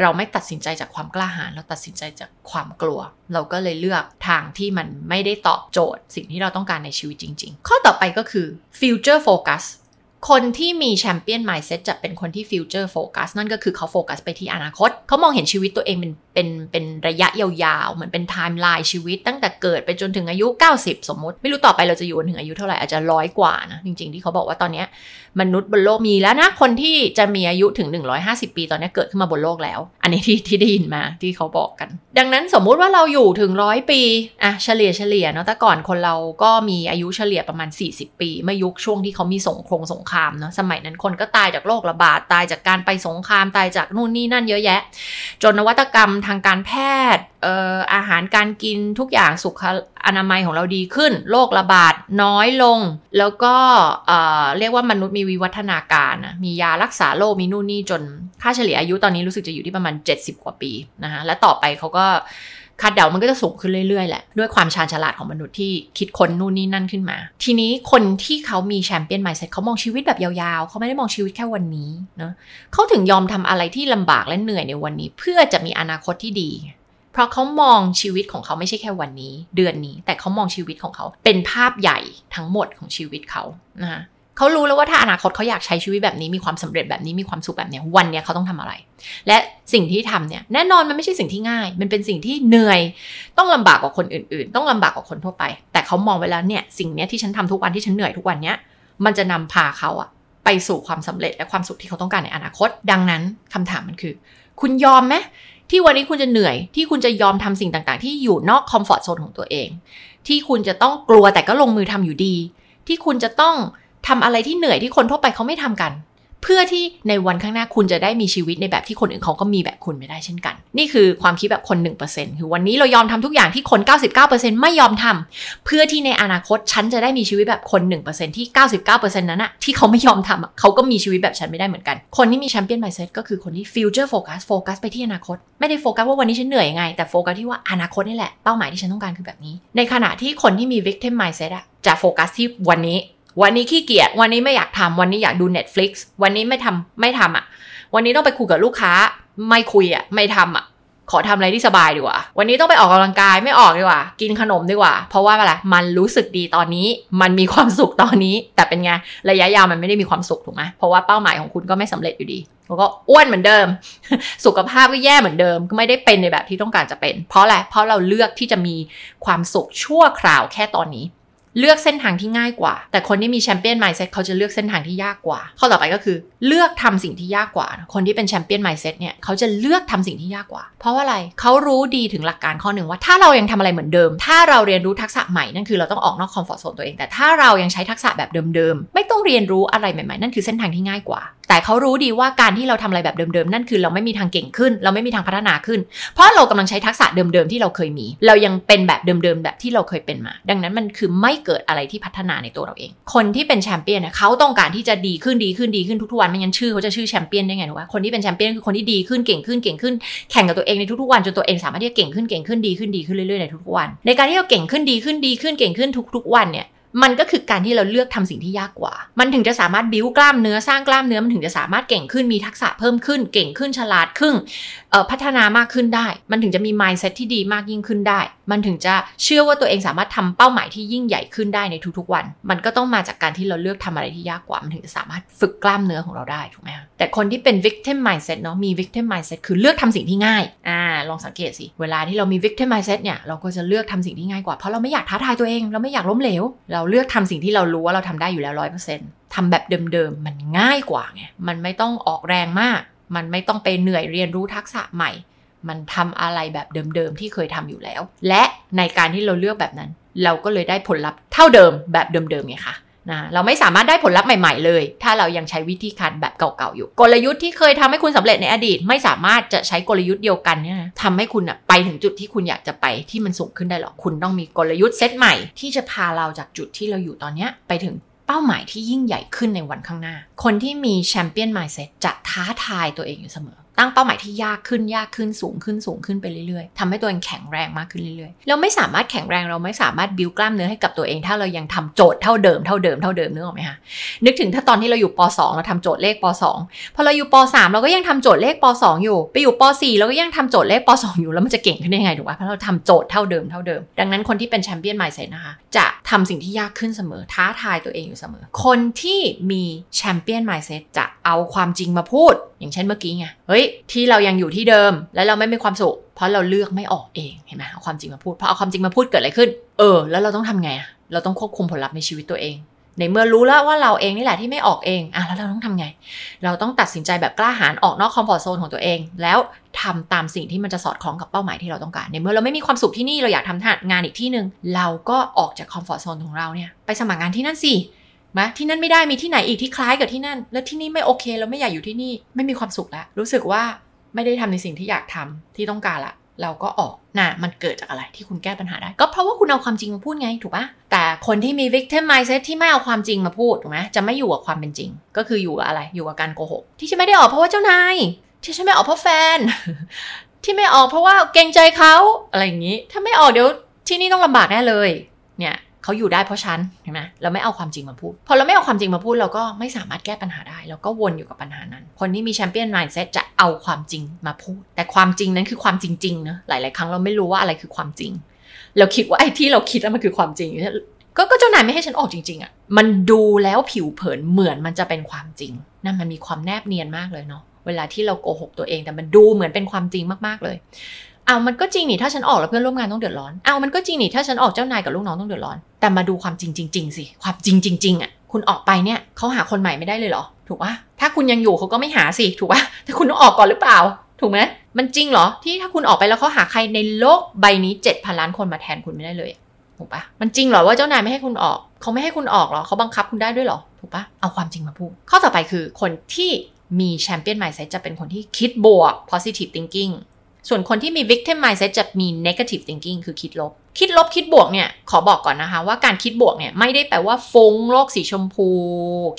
เราไม่ตัดสินใจจากความกล้าหาญเราตัดสินใจจากความกลัว เราก็เลยเลือกทางที่มันไม่ได้ตอบโจทย์ สิ่งที่เราต้องการในชีวิตจริง ๆ ข้อต่อไปก็คือ future focus คนที่มี champion mindset จะเป็นคนที่ future focus นั่นก็คือเขาโฟกัสไปที่อนาคต เขามองเห็นชีวิตตัวเองเป็นเป็นเป็นระยะยาวๆ เหมือนเป็นไทม์ไลน์ชีวิต ตั้งแต่เกิดไปจนถึงอายุ 90 สมมติ ไม่รู้ต่อไปเราจะอยู่ถึงอายุเท่าไหร่อาจจะร้อยกว่านะ จริงๆที่เขาบอกว่าตอนนี้มนุษย์บนโลกมีแล้วนะ คนที่จะมีอายุถึง 150 ปีตอนนี้เกิดขึ้นมาบนโลกแล้ว อันนี้ที่ที่ได้ยินมาที่เขาบอกกัน ดังนั้นสมมุติว่าเราอยู่ถึงร้อยปีอะเฉลี่ยเฉลี่ยเนาะแต่ก่อนคนเราก็มีอายุเฉลี่ยประมาณ 40 ปี เมื่อยุคช่วงที่เขามีสงครงสงครามเนาะสมัยนั้นคนก็ตายจากโรคระบาดตายจากการไปสงครามตายจากนู่นนี่นั่นเยอะแยะ จนนวัตกรรมทางการแพทย์ออาหารการกินทุกอย่างสุขอนามัยของเราดีขึ้น โรคระบาดน้อยลง แล้วก็เอ่อเรียกว่ามนุษย์มีวิวัฒนาการนะมียารักษาโรคมีนู่นนี่จนค่าเฉลี่ยอายุตอนนี้รู้สึกจะอยู่ที่ประมาณ 70 กว่าปีนะคะและต่อไปเขาก็ คาดเดามันก็จะสูงขึ้นเรื่อยๆแหละด้วยความชาญฉลาดของมนุษย์ที่คิดค้นนู่นนี่นั่นขึ้นมา ทีนี้คนที่เขามีแชมเปี้ยนไมซ์เซ็ตเขามองชีวิตแบบยาวๆ เขาไม่ได้มองชีวิตแค่วันนี้เนาะเขาถึงยอมทำอะไรที่ลำบากและเหนื่อยในวันนี้ เพื่อจะมีอนาคตที่ดี เพราะเขามองชีวิตของเขาไม่ใช่แค่วันนี้ เดือนนี้ แต่เขามองชีวิตของเขาเป็นภาพใหญ่ทั้งหมดของชีวิตเขานะคะ เขารู้แล้วว่าถ้าอนาคตเขาอยากใช้ชีวิตแบบนี้มีความสำเร็จแบบนี้มีความสุขแบบนี้วันนี้เขาต้องทำอะไร และสิ่งที่ทำเนี่ยแน่นอนมันไม่ใช่สิ่งที่ง่าย มันเป็นสิ่งที่เหนื่อย ต้องลำบากกว่าคนอื่น ๆ ต้องลำบากกว่าคนทั่วไป แต่เขามองไว้แล้วเนี่ยสิ่งนี้ที่ฉันทำทุกวันที่ฉันเหนื่อยทุกวันเนี้ยมันจะนำพาเขาอะไปสู่ความสำเร็จและความสุขที่เขาต้องการในอนาคต ดังนั้นคำถามมันคือ คุณยอมไหมที่วันนี้คุณจะเหนื่อย ที่คุณจะยอมทำสิ่งต่างๆ ที่อยู่นอกคอมฟอร์ทโซนของตัวเอง ที่คุณจะต้องกลัวแต่ก็ลงมือทำอยู่ดี ที่คุณจะต้อง ทำอะไรที่เหนื่อยที่คนทั่วไปเขาไม่ทำกัน เพื่อที่ในวันข้างหน้าคุณจะได้มีชีวิตในแบบที่คนอื่นเขาก็มีแบบคุณไม่ได้เช่นกัน นี่คือความคิดแบบคน 1%คือวันนี้เรายอมทำทุกอย่างที่คน 99%ไม่ยอมทำเพื่อที่ในอนาคตฉันจะได้มีชีวิตแบบคน 1%ที่ 99%นั้นอะที่เขาไม่ยอมทำอะเขาก็มีชีวิตแบบฉันไม่ได้เหมือนกัน คนที่มี champion mindset ก็คือคนที่ future focus โฟกัสไปที่อนาคต ไม่ได้โฟกัสว่าวันนี้ฉันเหนื่อยยังไงแต่โฟกัสที่ว่าอนาคตนี่แหละเป้าหมายที่ฉันต้องการคือแบบนี้ ในขณะที่คนที่มี victim mindset อะจะโฟกัสที่วันนี้ วันนี้ขี้เกียจวันนี้ไม่อยากทำวันนี้อยากดู Netflix วันนี้ไม่ทำไม่ทำอะ วันนี้ต้องไปคุยกับลูกค้า ไม่คุยอะไม่ทำอะ ขอทำอะไรที่สบายดีกว่า วันนี้ต้องไปออกกำลังกายไม่ออกดีกว่า กินขนมดีกว่า เพราะว่าอะไรมันรู้สึกดีตอนนี้ มันมีความสุขตอนนี้ แต่เป็นไงระยะยาวมันไม่ได้มีความสุขถูกไหมเพราะว่าเป้าหมายของคุณก็ไม่สำเร็จอยู่ดีแล้วก็อ้วนเหมือนเดิม สุขภาพก็แย่เหมือนเดิมก็ไม่ได้เป็นในแบบที่ต้องการจะเป็น เพราะอะไรเพราะเราเลือกที่จะมีความสุขชั่วคราวแค่ตอนนี้ เลือกเส้นทางที่ง่ายกว่า แต่คนที่มีแชมเปี้ยนไมซ์เซ็ตเขาจะเลือกเส้นทางที่ยากกว่า ข้อต่อไปก็คือ เลือกทำสิ่งที่ยากกว่า คนที่เป็น champion mindset เนี่ยเขาจะเลือกทำสิ่งที่ยากกว่า เพราะว่าอะไรเขารู้ดีถึงหลักการข้อหนึ่งว่า ถ้าเรายังทำอะไรเหมือนเดิม ถ้าเราเรียนรู้ทักษะใหม่นั่นคือเราต้องออกนอก comfort zone ตัวเอง แต่ถ้าเรายังใช้ทักษะแบบเดิมๆ ไม่ต้องเรียนรู้อะไรใหม่ๆ นั่นคือเส้นทางที่ง่ายกว่า แต่เขารู้ดีว่าการที่เราทำอะไรแบบเดิมๆ นั่นคือเราไม่มีทางเก่งขึ้น เราไม่มีทางพัฒนาขึ้น เพราะเรากำลังใช้ทักษะเดิมๆที่เราเคยมี เรายังเป็นแบบเดิมๆแบบที่เราเคยเป็นมา ดังนั้นมันคือไม่เกิดอะไรที่พัฒนาในตัวเราเอง คนที่เป็นแชมเปี้ยนเขาต้องการที่จะดีขึ้นดีขึ้นดีขึ้นทุกๆวันไม่งั้นชื่อเขาจะชื่อแชมเปี้ยนได้ไงถูกไหมคนที่เป็นแชมเปี้ยนคือคนที่ดีขึ้นเก่งขึ้นเก่งขึ้นแข่งกับตัวเองในทุกๆวันจนตัวเองสามารถที่จะเก่งขึ้นเก่งขึ้นดีขึ้นดีขึ้นเรื่อยๆในทุกๆวัน ในการที่เราเก่งขึ้นดีขึ้นดีขึ้นเก่งขึ้นทุก ๆ วันเนี่ยมันก็คือการที่เราเลือกทำสิ่งที่ยากกว่า มันถึงจะสามารถบิ้วกล้ามเนื้อสร้างกล้ามเนื้อมันถึงจะสามารถเก่งขึ้นมีทักษะเพิ่มขึ้น เก่งขึ้นฉลาดขึ้น พัฒนามากขึ้นได้ มันถึงจะมี mindset ที่ดีมากยิ่งขึ้นได้ มันถึงจะเชื่อว่าตัวเองสามารถทำเป้าหมายที่ยิ่งใหญ่ขึ้นได้ในทุกๆวัน มันก็ต้องมาจากการที่เราเลือกทำอะไรที่ยากกว่า มันถึงจะสามารถฝึกกล้ามเนื้อของเราได้ถูกไหมคะแต่คนที่เป็น victim mindset เนาะมี victim mindset คือเลือกทำสิ่งที่ง่ายอ่าลองสังเกตสิเวลาที่เรามี victim mindset เนี่ยเราก็จะเลือกทำสิ่งที่ง่ายกว่าเพราะเราไม่อยากท้าทายตัวเองเราไม่อยากล้มเหลว เราเลือกทำสิ่งที่เรารู้ว่าเราทำได้อยู่แล้วร้อยเปอร์เซ็นต์ทำแบบเดิมๆ มันง่ายกว่าไง มันไม่ต้องออกแรงมาก มันไม่ต้องไปเหนื่อยเรียนรู้ทักษะใหม่ มันทำอะไรแบบเดิมๆที่เคยทำอยู่แล้ว และในการที่เราเลือกแบบนั้น เราก็เลยได้ผลลัพธ์เท่าเดิมแบบเดิมๆไงคะนะเราไม่สามารถได้ผลลัพธ์ใหม่ๆเลย ถ้าเรายังใช้วิธีการแบบเก่าๆอยู่ กลยุทธ์ที่เคยทำให้คุณสำเร็จในอดีต ไม่สามารถจะใช้กลยุทธ์เดียวกันเนี่ยทำให้คุณไปถึงจุดที่คุณอยากจะไปที่มันสูงขึ้นได้หรอกคุณต้องมีกลยุทธ์เซตใหม่ ที่จะพาเราจากจุดที่เราอยู่ตอนนี้ไปถึง เป้าหมายที่ยิ่งใหญ่ขึ้นในวันข้างหน้า คนที่มีแชมเปี้ยนไมซ์เซ็ตจะท้าทายตัวเองอยู่เสมอตั้งเป้าหมายที่ยากขึ้นยากขึ้นสูงขึ้นสูงขึ้นไปเรื่อยๆทำให้ตัวเองแข็งแรงมากขึ้นเรื่อยๆเราไม่สามารถแข็งแรงเราไม่สามารถบิวกล้ามเนื้อให้กับตัวเอง ถ้าเรายังทำโจทย์เท่าเดิมเท่าเดิมเท่าเดิมนึกออกไหมคะนึกถึงถ้าตอนที่เราอยู่ป .2 เราทำโจทย์เลขป .2 พอเราอยู่ป .3 เราก็ยังทำโจทย์เลขป .2 อยู่ ไปอยู่ป .4 เราก็ยังทำโจทย์เลขป .2 อยู่แล้วมันจะเก่งขึ้นได้ยังไงถูกป่ะเพราะเราทำโจทย์เท่าเดิมเท่าเดิม ดังนั้นคนที่เป็นแชมเปี้ยนไมซ์เซ็นะคะจะทำสิ่งที่ยากขึ้นเสมอท้าทายตัวเองอยู่เสมอ คนที่มีแชมเปี้ยนไมซ์เซจะเอาความจริงมาพูด อย่างเช่นเมื่อกี้ไง เฮ้ย ที่เรายังอยู่ที่เดิม แล้วเราไม่มีความสุข เพราะเราเลือกไม่ออกเอง เห็นไหมเอาความจริงมาพูด พอเอาความจริงมาพูดเกิดอะไรขึ้น เออ แล้วเราต้องทำไงอะเราต้องควบคุมผลลัพธ์ในชีวิตตัวเอง ในเมื่อรู้แล้วว่าเราเองนี่แหละที่ไม่ออกเองอะแล้วเราต้องทำไง เราต้องตัดสินใจแบบกล้าหาญออกนอก comfort zone ของตัวเอง แล้วทำตามสิ่งที่มันจะสอดคล้องกับเป้าหมายที่เราต้องการ ในเมื่อเราไม่มีความสุขที่นี่ เราอยากทำงานอีกที่หนึ่ง เราก็ออกจาก comfort zone ของเราเนี่ย ไปสมัครงานที่นั่นสิ มาที่นั่นไม่ได้มีที่ไหนอีกที่คล้ายกับที่นั่น แล้วที่นี่ไม่โอเคเราไม่อยากอยู่ที่นี่ไม่มีความสุขแล้วรู้สึกว่าไม่ได้ทำในสิ่งที่อยากทำที่ต้องการละเราก็ออกน่ะมันเกิดจากอะไรที่คุณแก้ปัญหาได้ ก็เพราะว่าคุณเอาความจริงมาพูดไงถูกปะแต่คนที่มี victim mindset ที่ไม่เอาความจริงมาพูดถูกไหมจะไม่อยู่กับความเป็นจริง ก็คืออยู่กับอะไรอยู่กับการโกหก ที่ฉันไม่ได้ออกเพราะว่าเจ้านายที่ฉันไม่ออกเพราะแฟน ที่ไม่ออกเพราะว่าเกรงใจเขาอะไรอย่างนี้ ถ้าไม่ออกเดี๋ยวที่นี่ต้องลำบากแน่เลย เนี่ย เขาอยู่ได้เพราะฉันเห็นไหมเราไม่เอาความจริงมาพูด พอเราไม่เอาความจริงมาพูดเราก็ไม่สามารถแก้ปัญหาได้ เราก็วนอยู่กับปัญหานั้น คนที่มีแชมเปี้ยนไมซ์เซ็ตจะเอาความจริงมาพูด แต่ความจริงนั้นคือความจริงๆนะหลาย ๆ ครั้งเราไม่รู้ว่าอะไรคือความจริง เราคิดว่าไอ้ที่เราคิดแล้วมันคือความจริงก็ก็เจ้านายไม่ให้ฉันออกจริงๆอะ่ะ มันดูแล้วผิวเผินเหมือนมันจะเป็นความจริง นั่นมันมีความแนบเนียนมากเลยเนาะ เวลาที่เราโกหกตัวเองแต่มันดูเหมือนเป็นความจริงมากๆเลย เอามันก็จริงนี่ถ้าฉันออกแล้วเพื่อนร่วมงานต้องเดือดร้อน เอามันก็จริงนี่ถ้าฉันออกเจ้านายกับลูกน้องต้องเดือดร้อน แต่มาดูความจริงจริงๆสิ ความจริงจริงๆอะ คุณออกไปเนี่ยเขาหาคนใหม่ไม่ได้เลยเหรอ ถูกปะถ้าคุณยังอยู่เขาก็ไม่หาสิ ถูกปะแต่คุณต้องออกก่อนหรือเปล่า ถูกไหมมันจริงเหรอ ที่ถ้าคุณออกไปแล้วเขาหาใครในโลกใบนี้เจ็ดพันล้านคนมาแทนคุณไม่ได้เลย ถูกปะมันจริงเหรอว่าเจ้านายไม่ให้คุณออก เขาไม่ให้คุณออกหรอเขาบังคับคุณได้ด้วยหรอ ถูกปะเอาความจริงมาพูด ข้อต่อไปคือคนที่มีแชมเปี้ยนไมซ์จะเป็นคนที่คิดบวก positive thinking ส่วนคนที่มี victim mindset จะมี negative thinking คือคิดลบ คิดลบคิดบวกเนี่ย ขอบอกก่อนนะคะ ว่าการคิดบวกเนี่ย ไม่ได้แปลว่าฟุ้งโลกสีชมพู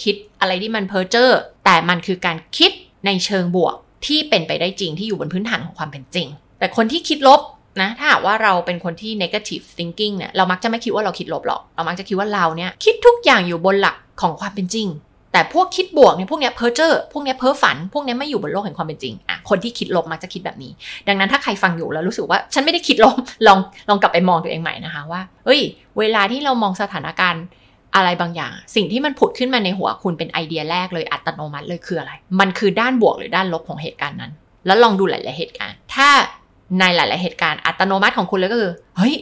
คิดอะไรที่มันเพ้อเจ้อแต่มันคือการคิดในเชิงบวกที่เป็นไปได้จริงที่อยู่บนพื้นฐานของความเป็นจริง แต่คนที่คิดลบนะถ้าหากว่าเราเป็นคนที่ negative thinking เนี่ยเรามักจะไม่คิดว่าเราคิดลบหรอก เรามักจะคิดว่าเราเนี่ยคิดทุกอย่างอยู่บนหลักของความเป็นจริง แต่พวกคิดบวกเนี่ยพวกเนี้ยเพ้อเจ้อพวกเนี้ยเพ้อฝัน พวกเนี้ยไม่อยู่บนโลกแห่งความเป็นจริงอะคนที่คิดลบมักจะคิดแบบนี้ ดังนั้นถ้าใครฟังอยู่แล้วรู้สึกว่าฉันไม่ได้คิดลบลองลองกลับไปมองตัวเองใหม่นะคะว่าเฮ้ย เวลาที่เรามองสถานการณ์อะไรบางอย่าง สิ่งที่มันผุดขึ้นมาในหัวคุณเป็นไอเดียแรกเลยอัตโนมัติเลยคืออะไร มันคือด้านบวกหรือด้านลบของเหตุการณ์นั้น แล้วลองดูหลาย ๆเหตุการณ์ ถ้าในหลาย ๆ เหตุการณ์อัตโนมัติของคุณเลยก็คือเฮ้ย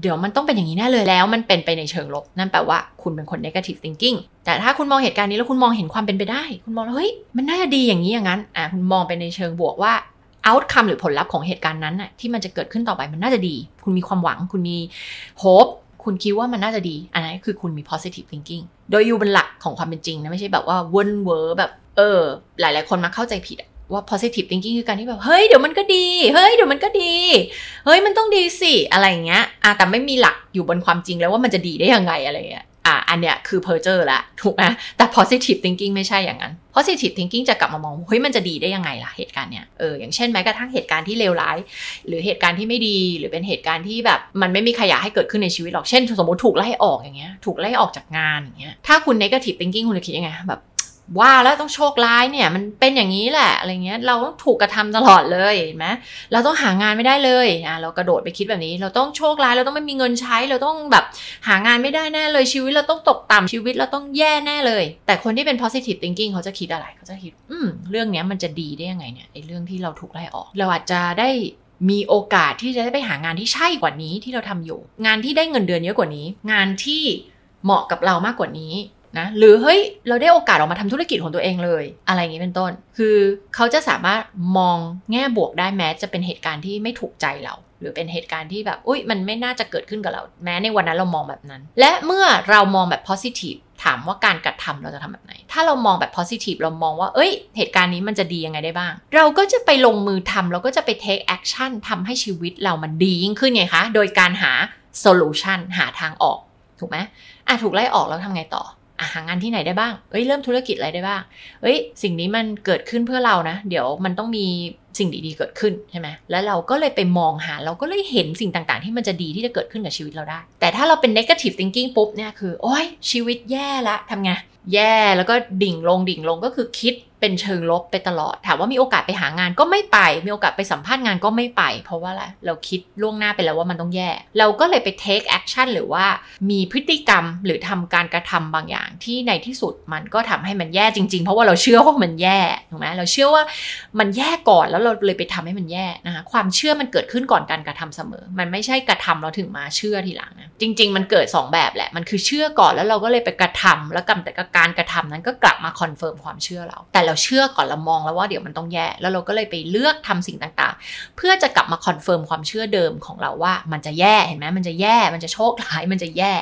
เดี๋ยวมันต้องเป็นอย่างนี้แน่เลยแล้ว มันเป็นไปในเชิงลบ นั่นแปลว่าคุณเป็นคน negative thinking แต่ถ้าคุณมองเหตุการณ์นี้แล้วคุณมองเห็นความเป็นไปได้ คุณมองเฮ้ยมันน่าจะดีอย่างนี้อย่างนั้นอ่าคุณมองไปในเชิงบวกว่า outcome หรือผลลัพธ์ของเหตุการณ์นั้นน่ะที่มันจะเกิดขึ้นต่อไปมันน่าจะดี คุณมีความหวัง คุณมี hope คุณคิดว่ามันน่าจะดี อันนั้นคือคุณมี positive thinking โดยอยู่บนหลักของความเป็นจริงนะไม่ใช่แบบว่าเวิร์นเวอร์แบบเออหลาย ๆ คนมาเข้าใจผิด ว่า positive thinking คือการที่แบบ เฮ้ย เดี๋ยวมันก็ดี เฮ้ย เดี๋ยวมันก็ดี เฮ้ย มันต้องดีสิ อะไรอย่างเงี้ยอะแต่ไม่มีหลักอยู่บนความจริงแล้วว่ามันจะดีได้ยังไงอะไรเงี้ยอะอันเนี้ยคือ เพ้อเจ้อ ละถูกไหมแต่ positive thinking ไม่ใช่อย่างนั้น positive thinking จะกลับมามอง เฮ้ย มันจะดีได้ยังไงล่ะเหตุการณ์เนี้ย เออ อย่างเช่นแม้กระทั่งเหตุการณ์ที่เลวร้าย หรือเหตุการณ์ที่ไม่ดี หรือเป็นเหตุการณ์ที่แบบมันไม่มีใครอยากให้เกิดขึ้นในชีวิตหรอก เช่น สมมติถูกไล่ออกอย่างเงี้ย ถูกไล่ออกจากงานอย่างเงี้ย ถ้าคุณ negative thinking คุณจะคิดยังไงแบบ ว่าแล้วต้องโชคร้ายเนี่ยมันเป็นอย่างนี้แหละอะไรเงี้ยเราต้องถูกกระทำตลอดเลยเห็นไหมเราต้องหางานไม่ได้เลยอะเรากระโดดไปคิดแบบนี้ เราต้องโชคร้ายเราต้องไม่มีเงินใช้ เราต้องแบบหางานไม่ได้แน่เลยชีวิตเราต้องตกต่ำชีวิตเราต้องแย่แน่เลย แต่คนที่เป็น positive thinking เขาจะคิดอะไรเขาจะคิด อืมเรื่องนี้มันจะดีได้ยังไงเนี่ยไอ้เรื่องที่เราถูกไล่ออก เราอาจจะได้มีโอกาสที่จะได้ไปหางานที่ใช่กว่านี้ที่เราทำอยู่ งานที่ได้เงินเดือนเยอะกว่านี้ งานที่เหมาะกับเรามากกว่านี้ นะหรือเฮ้ยเราได้โอกาสออกมาทำธุรกิจของตัวเองเลย อะไรอย่างนี้เป็นต้น คือเขาจะสามารถมองแง่บวกได้แม้จะเป็นเหตุการณ์ที่ไม่ถูกใจเรา หรือเป็นเหตุการณ์ที่แบบอุ้ยมันไม่น่าจะเกิดขึ้นกับเรา แม้ในวันนั้นเรามองแบบนั้น และเมื่อเรามองแบบ positive ถามว่าการกระทำเราจะทำแบบไหน ถ้าเรามองแบบ positive เรามองว่า เอ้ย เหตุการณ์นี้มันจะดียังไงได้บ้าง เราก็จะไปลงมือทำเราก็จะไป take action ทำให้ชีวิตเรามันดียิ่งขึ้นไงคะ โดยการหา solution หาทางออก ถูกไหมอะถูกไล่ออกแล้วทำไงต่อ หางานที่ไหนได้บ้าง เอ้ยเริ่มธุรกิจอะไรได้บ้าง เอ้ยสิ่งนี้มันเกิดขึ้นเพื่อเรานะ เดี๋ยวมันต้องมีสิ่งดีๆเกิดขึ้นใช่ไหมแล้วเราก็เลยไปมองหา เราก็เลยเห็นสิ่งต่างๆ ที่มันจะดีที่จะเกิดขึ้นกับชีวิตเราได้ แต่ถ้าเราเป็น negative thinking ปุ๊บเนี่ยคือ โอ้ยชีวิตแย่ละทำไง แย่แล้วก็ดิ่งลงดิ่งลงก็คือคิด เป็นเชิงลบไปตลอด ถามว่ามีโอกาสไปหางานก็ไม่ไป มีโอกาสไปสัมภาษณ์งานก็ไม่ไป เพราะว่าอะไรเราคิดล่วงหน้าไปแล้วว่ามันต้องแย่ เราก็เลยไป take action หรือว่ามีพฤติกรรมหรือทำการกระทำบางอย่างที่ในที่สุดมันก็ทำให้มันแย่จริง ๆ เพราะว่าเราเชื่อว่ามันแย่ถูกไหมเราเชื่อว่ามันแย่ก่อนแล้วเราเลยไปทำให้มันแย่นะคะความเชื่อมันเกิดขึ้นก่อนการกระทำเสมอ มันไม่ใช่กระทำเราถึงมาเชื่อทีหลังนะจริง ๆ มันเกิด 2 แบบแหละมันคือเชื่อก่อนแล้วเราก็เลยไปกระทำแล้วกับแต่การกระทำนั้นก็กลับมา confirm ความเชื่อเราแต่เราเชื่อก่อนเรามองแล้วว่าเดี๋ยวมันต้องแย่แล้วเราก็เลยไปเลือกทำสิ่งต่างๆ เพื่อจะกลับมา confirm ความเชื่อเดิมของเราว่ามันจะแย่เห็นไหมมันจะแย่มันจะโชคร้ายมันจะแย่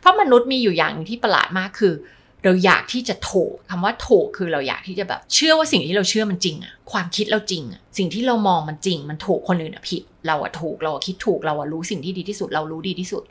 เพราะมนุษย์มีอยู่อย่างหนึ่งที่ประหลาดมากคือเราอยากที่จะถูกคำว่าถูกคือเราอยากที่จะแบบ เชื่อว่าสิ่งที่เราเชื่อมันจริงอะความคิดเราจริงอะสิ่งที่เรามองมันจริง มันถูกคนอื่นอะผิด เราอะถูกเราอะคิดถูกเราอะรู้สิ่งที่ดีที่สุด เรารู้ดีที่สุด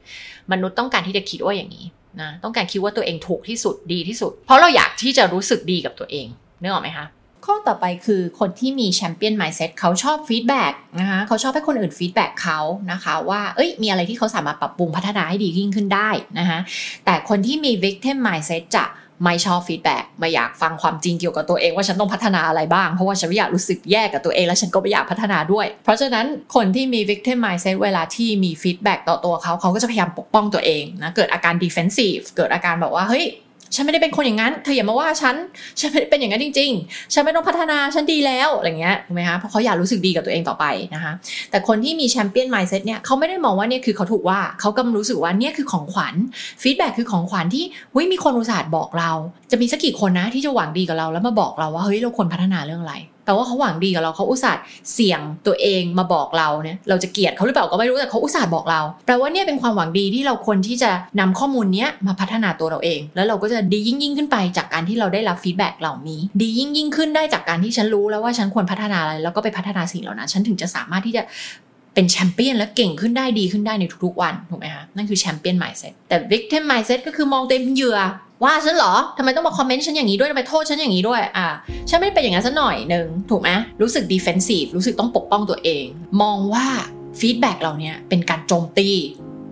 มนุษย์ต้องการที่จะคิดว่าอย่างนี้นะต้องการคิดว่าตัวเองถูกที่สุดดีที่สุด เพราะเราอยากที่จะรู้สึกดีกับตัวเอง นึกออกไหมคะข้อต่อไปคือคนที่มี champion mindset เขาชอบ feedbackนะคะเขาชอบให้คนอื่น feedback เขานะคะว่าเอ้ยมีอะไรที่เขาสามารถปรับปรุงพัฒนาให้ดียิ่งขึ้นได้นะคะแต่คนที่มี victim mindset จะไม่ชอบ feedback ไม่อยากฟังความจริงเกี่ยวกับตัวเองว่าฉันต้องพัฒนาอะไรบ้าง เพราะว่าฉันไม่อยากรู้สึกแย่กับตัวเองและฉันก็ไม่อยากพัฒนาด้วย เพราะฉะนั้นคนที่มี victim mindset เวลาที่มี feedback ต่อตัวเขาเขาก็จะพยายามปกป้องตัวเองนะเกิดอาการ defensive เกิดอาการแบบว่าเฮ้ย ฉันไม่ได้เป็นคนอย่างนั้นเธออย่ามาว่าฉัน ฉันไม่ได้เป็นอย่างนั้นจริง ๆ ฉันไม่ต้องพัฒนาฉันดีแล้วอะไรเงี้ยถูกไหมคะเพราะเขาอยากรู้สึกดีกับตัวเองต่อไปนะคะแต่คนที่มี champion mindset เนี่ยเขาไม่ได้มองว่าเนี่ยคือเขาถูกว่าเขากำลังรู้สึกว่าเนี่ยคือของขวัญ feedback คือของขวัญที่เฮ้ยมีคนอุตส่าห์บอกเรา จะมีสักกี่คนนะที่จะหวังดีกับเราแล้วมาบอกเราว่าเฮ้ยเราควรพัฒนาเรื่องอะไร แปลว่าเขาหวังดีกับเราเขาอุตส่าห์เสี่ยงตัวเองมาบอกเราเนี่ยเราจะเกลียดเขาหรือเปล่าก็ไม่รู้แต่เขาอุตส่าห์บอกเราแปลว่าเนี่ยเป็นความหวังดีที่เราควรที่จะนำข้อมูลเนี้ยมาพัฒนาตัวเราเอง แล้วเราก็จะดียิ่งยิ่งขึ้นไปจากการที่เราได้รับ feedback เหล่านี้ ดียิ่งยิ่งขึ้นได้จากการที่ฉันรู้แล้วว่าฉันควรพัฒนาอะไรแล้วก็ไปพัฒนาสิ่งเหล่านั้น ฉันถึงจะสามารถที่จะเป็นแชมเปี้ยนและเก่งขึ้นได้ดีขึ้นได้ในทุกๆวันถูกไหมคะนั่นคือ champion mindset แต่ victim mindset ก็คือมองตัวเองเป็นเหยื่อ ว่าฉันเหรอทำไมต้องมาคอมเมนต์ฉันอย่างนี้ด้วยทำไมโทษฉันอย่างนี้ด้วยอ่าฉันไม่เป็นอย่างนั้นสักหน่อยหนึ่งถูกไหมรู้สึก defensive รู้สึกต้องปกป้องตัวเอง มองว่า feedback เราเนี่ยเป็นการโจมตี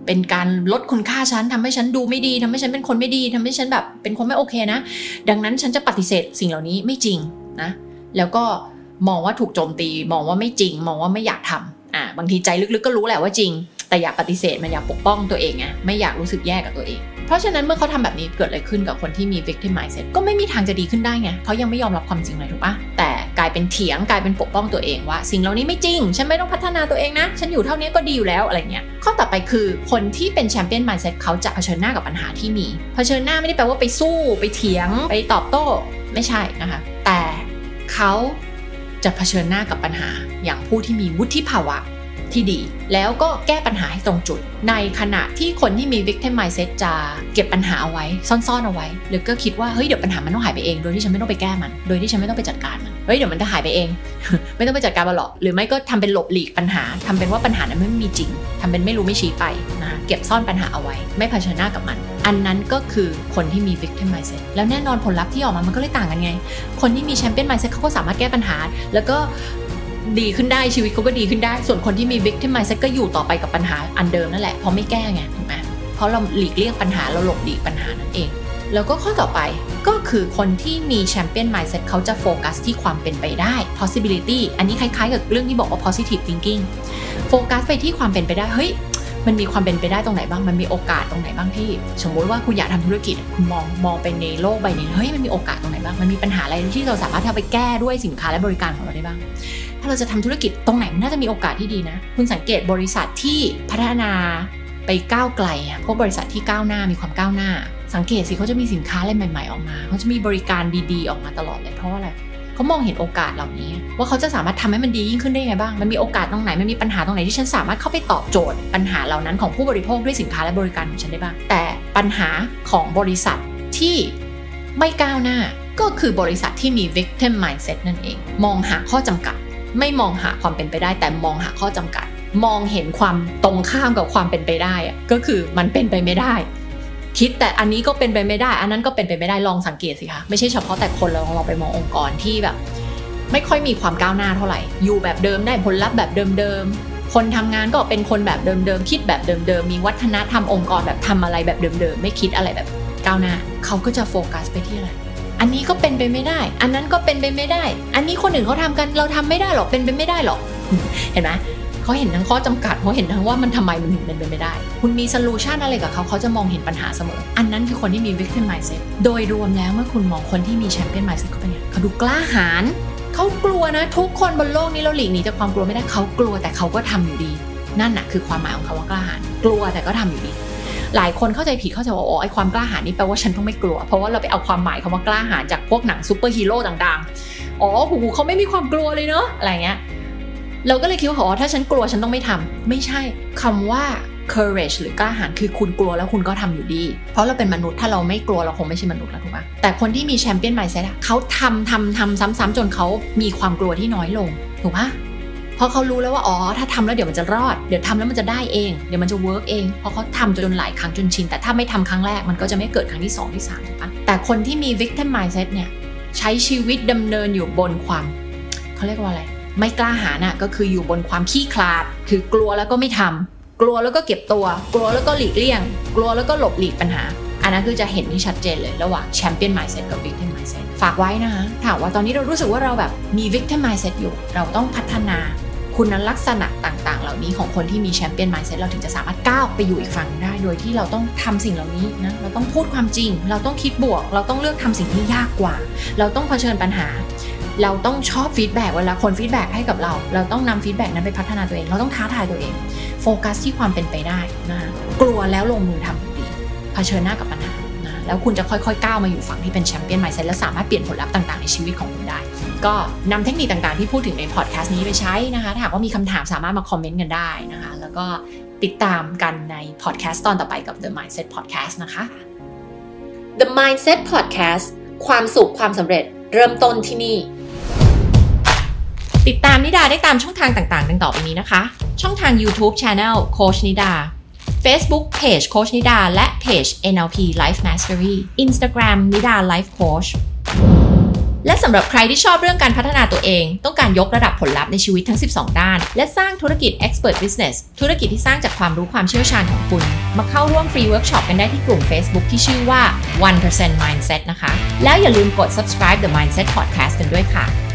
เป็นการลดคุณค่าฉันทำให้ฉันดูไม่ดีทำให้ฉันเป็นคนไม่ดีทำให้ฉันแบบเป็นคนไม่โอเคนะ ดังนั้นฉันจะปฏิเสธสิ่งเหล่านี้ไม่จริงนะแล้วก็มองว่าถูกโจมตี มองว่าไม่จริง มองว่าไม่อยากทำอ่าบางทีใจลึกๆก็รู้แหละว่าจริง แต่อยากปฏิเสธมันอยากปกป้องตัวเองไงไม่อยากรู้สึกแย่กับตัวเอง เพราะฉะนั้นเมื่อเขาทำแบบนี้เกิดอะไรขึ้นกับคนที่มี victim mindset ก็ไม่มีทางจะดีขึ้นได้ไง เพราะยังไม่ยอมรับความจริงเลยถูกปะแต่กลายเป็นเถียงกลายเป็นปกป้องตัวเองว่า สิ่งเหล่านี้ไม่จริง ฉันไม่ต้องพัฒนาตัวเองนะ ฉันอยู่เท่านี้ก็ดีอยู่แล้วอะไรเงี้ยข้อต่อไปคือคนที่เป็นแชมเปี้ยน mindset เขาจะเผชิญหน้ากับปัญหาที่มีเผชิญหน้าไม่ได้แปลว่าไปสู้ ไปเถียง ไปตอบโต้ไม่ใช่นะคะ แต่เขาจะเผชิญหน้ากับปัญหาอย่างผู้ที่มีวุฒิภาวะ ที่ดี แล้วก็แก้ปัญหาให้ตรงจุด ในขณะที่คนที่มี victim mindset จะเก็บปัญหาเอาไว้ ซ่อนๆเอาไว้ หรือก็คิดว่าเฮ้ยเดี๋ยวปัญหามันต้องหายไปเอง โดยที่ฉันไม่ต้องไปแก้มัน โดยที่ฉันไม่ต้องไปจัดการมันเฮ้ยเดี๋ยวมันจะหายไปเอง ไม่ต้องไปจัดการมันหรอกหรือไม่ก็ทำเป็นหลบหลีกปัญหาทำเป็นว่าปัญหานั้นไม่มีจริงทำเป็นไม่รู้ไม่ชี้ไปนะเก็บซ่อนปัญหาเอาไว้ ไม่เผชิญหน้ากับมัน อันนั้นก็คือคนที่มี victim mindset แล้วแน่นอนผลลัพธ์ที่ออกมามันก็เลยต่างกันไง คนที่มี champion mindset เขาก็สามารถแก้ปัญหา แล้วก็ ดีขึ้นได้ชีวิตเขาก็ดีขึ้นได้ ส่วนคนที่มี victim mindset ก็อยู่ต่อไปกับปัญหาอันเดิมนั่นแหละเพราะไม่แก้ไงถูกไหมเพราะเราหลีกเลี่ยงปัญหาเราหลบหลีกปัญหานั่นเอง แล้วก็ข้อต่อไปก็คือคนที่มี champion mindset เขาจะโฟกัสที่ความเป็นไปได้ possibility อันนี้คล้ายๆ กับเรื่องที่บอกว่า positive thinking โฟกัสไปที่ความเป็นไปได้เฮ้ยมันมีความเป็นไปได้ตรงไหนบ้าง มันมีโอกาสตรงไหนบ้างที่ สมมติว่าคุณอยากทำธุรกิจ คุณมองมองไปในโลกใบนี้ เฮ้ย มันมีโอกาสตรงไหนบ้าง มันมีปัญหาอะไรที่เราสามารถทำไปแก้ด้วยสินค้าและบริการของเราได้บ้างถ้า เราจะทำธุรกิจตรงไหนมันน่าจะมีโอกาสที่ดีนะ คุณสังเกตบริษัทที่พัฒนาไปก้าวไกลพวกบริษัทที่ก้าวหน้ามีความก้าวหน้า สังเกตสิเขาจะมีสินค้าอะไรใหม่ ๆออกมาเขาจะมีบริการดีๆออกมาตลอดเลยเพราะอะไรเขามองเห็นโอกาสเหล่านี้ ว่าเขาจะสามารถทำให้มันดียิ่งขึ้นได้ไงบ้าง มันมีโอกาสตรงไหน มันมีปัญหาตรงไหนที่ฉันสามารถเข้าไปตอบโจทย์ ปัญหาเหล่านั้นของผู้บริโภคด้วยสินค้าและบริการของฉันได้บ้าง แต่ปัญหาของบริษัทที่ไม่ก้าวหน้า ก็คือบริษัทที่มี victim mindset นั่นเอง มองหาข้อจำกัด ไม่มองหาความเป็นไปได้ แต่มองหาข้อจำกัด มองเห็นความตรงข้ามกับความเป็นไปได้ก็คือมันเป็นไปไม่ได้ คิดแต่อันนี้ก็เป็นไปไม่ได้ อันนั้นก็เป็นไปไม่ได้ลองสังเกตสิคะไม่ใช่เฉพาะแต่คนเราลองไปมององค์กรที่แบบ ไม่ค่อยมีความก้าวหน้าเท่าไหร่ อยู่แบบเดิมได้ผลลัพธ์แบบเดิมๆคนทำงานก็เป็นคนแบบเดิมๆคิดแบบเดิมๆมีวัฒนธรรมองค์กรแบบทำอะไรแบบเดิมๆไม่คิดอะไรแบบก้าวหน้าเขาก็จะโฟกัสไปที่อะไร อันนี้ก็เป็นไปไม่ได้ อันนั้นก็เป็นไปไม่ได้ อันนี้คนอื่นเขาทำกันเราทำไม่ได้หรอกเป็นไปไม่ได้หรอก เห็นไหมเขาเห็นทั้งข้อจำกัดเขาเห็นทั้งว่ามันทำไมมันถึงเป็นไปไม่ได้ คุณมีโซลูชันอะไรกับเขาเขาจะมองเห็นปัญหาเสมอ อันนั้นคือคนที่มี victim mindset โดยรวมแล้วเมื่อคุณมองคนที่มี champion mindset เขาเป็นไงเขาดูกล้าหาญเขากลัวนะ ทุกคนบนโลกนี้เราหลีกหนีจากความกลัวไม่ได้เขากลัวแต่เขาก็ทำอยู่ดี นั่นน่ะคือความหมายของคำว่ากล้าหาญกลัวแต่ก็ทำอยู่ดี หลายคนเข้าใจผิดเข้าใจว่าโอ้ไอความกล้าหาญนี่แปลว่าฉันต้องไม่กลัว เพราะว่าเราไปเอาความหมายคำว่ากล้าหาญจากพวกหนังซูเปอร์ฮีโร่ต่างๆ อ๋อโหเขาไม่มีความกลัวเลยเนอะอะไรเงี้ย เราก็เลยคิดว่าอ๋อถ้าฉันกลัวฉันต้องไม่ทำไม่ใช่คำว่า courage หรือกล้าหาญคือคุณกลัวแล้วคุณก็ทำอยู่ดี เพราะเราเป็นมนุษย์ถ้าเราไม่กลัวเราคงไม่ใช่มนุษย์แล้วถูกปะแต่คนที่มี champion mindset เขาทำทำทำซ้ำๆจนเขามีความกลัวที่น้อยลงถูกปะ เพราะเขารู้แล้วว่าอ๋อถ้าทำแล้วเดี๋ยวมันจะรอด เดี๋ยวทำแล้วมันจะได้เอง เดี๋ยวมันจะ work เองเพราะเขาทำจนหลายครั้งจนชิน แต่ถ้าไม่ทำครั้งแรกมันก็จะไม่เกิดครั้งที่2ที่3ถูกปะแต่คนที่มี victim mindset เนี่ยใช้ชีวิตดำเนินอยู่บนความเขาเรียกว่าอะไร ไม่กล้าหาญน่ะก็คืออยู่บนความขี้ขลาด คือกลัวแล้วก็ไม่ทำกลัวแล้วก็เก็บตัว กลัวแล้วก็หลีกเลี่ยง กลัวแล้วก็หลบหลีกปัญหาอันนั้นคือจะเห็นที่ชัดเจนเลยระหว่างแชมเปี้ยนไมซ์เซ็ตกับวิก t มไมซ์เซ็ตฝากไว้นะคะถามว่าตอนนี้เรารู้สึกว่าเราแบบมี victim mindset อยู่ เราต้องพัฒนา คุณลักษณะต่างๆ เหล่านี้ของคนที่มี champion mindset เราถึงจะสามารถก้าวไปอยู่อีกฝั่งได้ โดยที่เราต้องทำสิ่งเหล่านี้นะเราต้องพูดความจริง เราต้องคิดบวก เราต้องเลือกทำสิ่งที่ยากกว่า เราต้องเผชิญปัญหา เราต้องชอบ feedback เวลาคน feedback ให้กับเรา เราต้องนำ feedback นั้นไปพัฒนาตัวเอง เราต้องท้าทายตัวเอง โฟกัสที่ความเป็นไปได้นะกลัวแล้วลงมือทำดีเผชิญหน้ากับปัญหานะแล้วคุณจะค่อยๆก้าวมาอยู่ฝั่งที่เป็น champion mindset แล้วสามารถเปลี่ยนผลลัพธ์ต่างๆในชีวิตของคุณได้ ก็นำเทคนิคต่างๆที่พูดถึงในพอดแคสต์นี้ไปใช้นะคะถ้าหากว่ามีคำถามสามารถมาคอมเมนต์กันได้นะคะ แล้วก็ติดตามกันในพอดแคสต์ตอนต่อไปกับ The Mindset Podcast นะคะ The Mindset Podcast ความสุขความสำเร็จเริ่มต้นที่นี่ ติดตามนิดาได้ตามช่องทางต่างๆ ดังต่อไปนี้นะคะ ช่องทาง YouTube Channel โคชนิดา Facebook Page โคชนิดา และ Page NLP Life Mastery Instagram นิดา Life Coach และสำหรับใครที่ชอบเรื่องการพัฒนาตัวเอง ต้องการยกระดับผลลัพธ์ในชีวิตทั้ง 12 ด้าน และสร้างธุรกิจ Expert Business ธุรกิจที่สร้างจากความรู้ความเชี่ยวชาญของคุณ มาเข้าร่วมฟรีเวิร์กช็อปกันได้ที่กลุ่ม Facebook ที่ชื่อว่า1% Mindset นะคะ แล้วอย่าลืมกด subscribe the Mindset Podcast กันด้วยค่ะ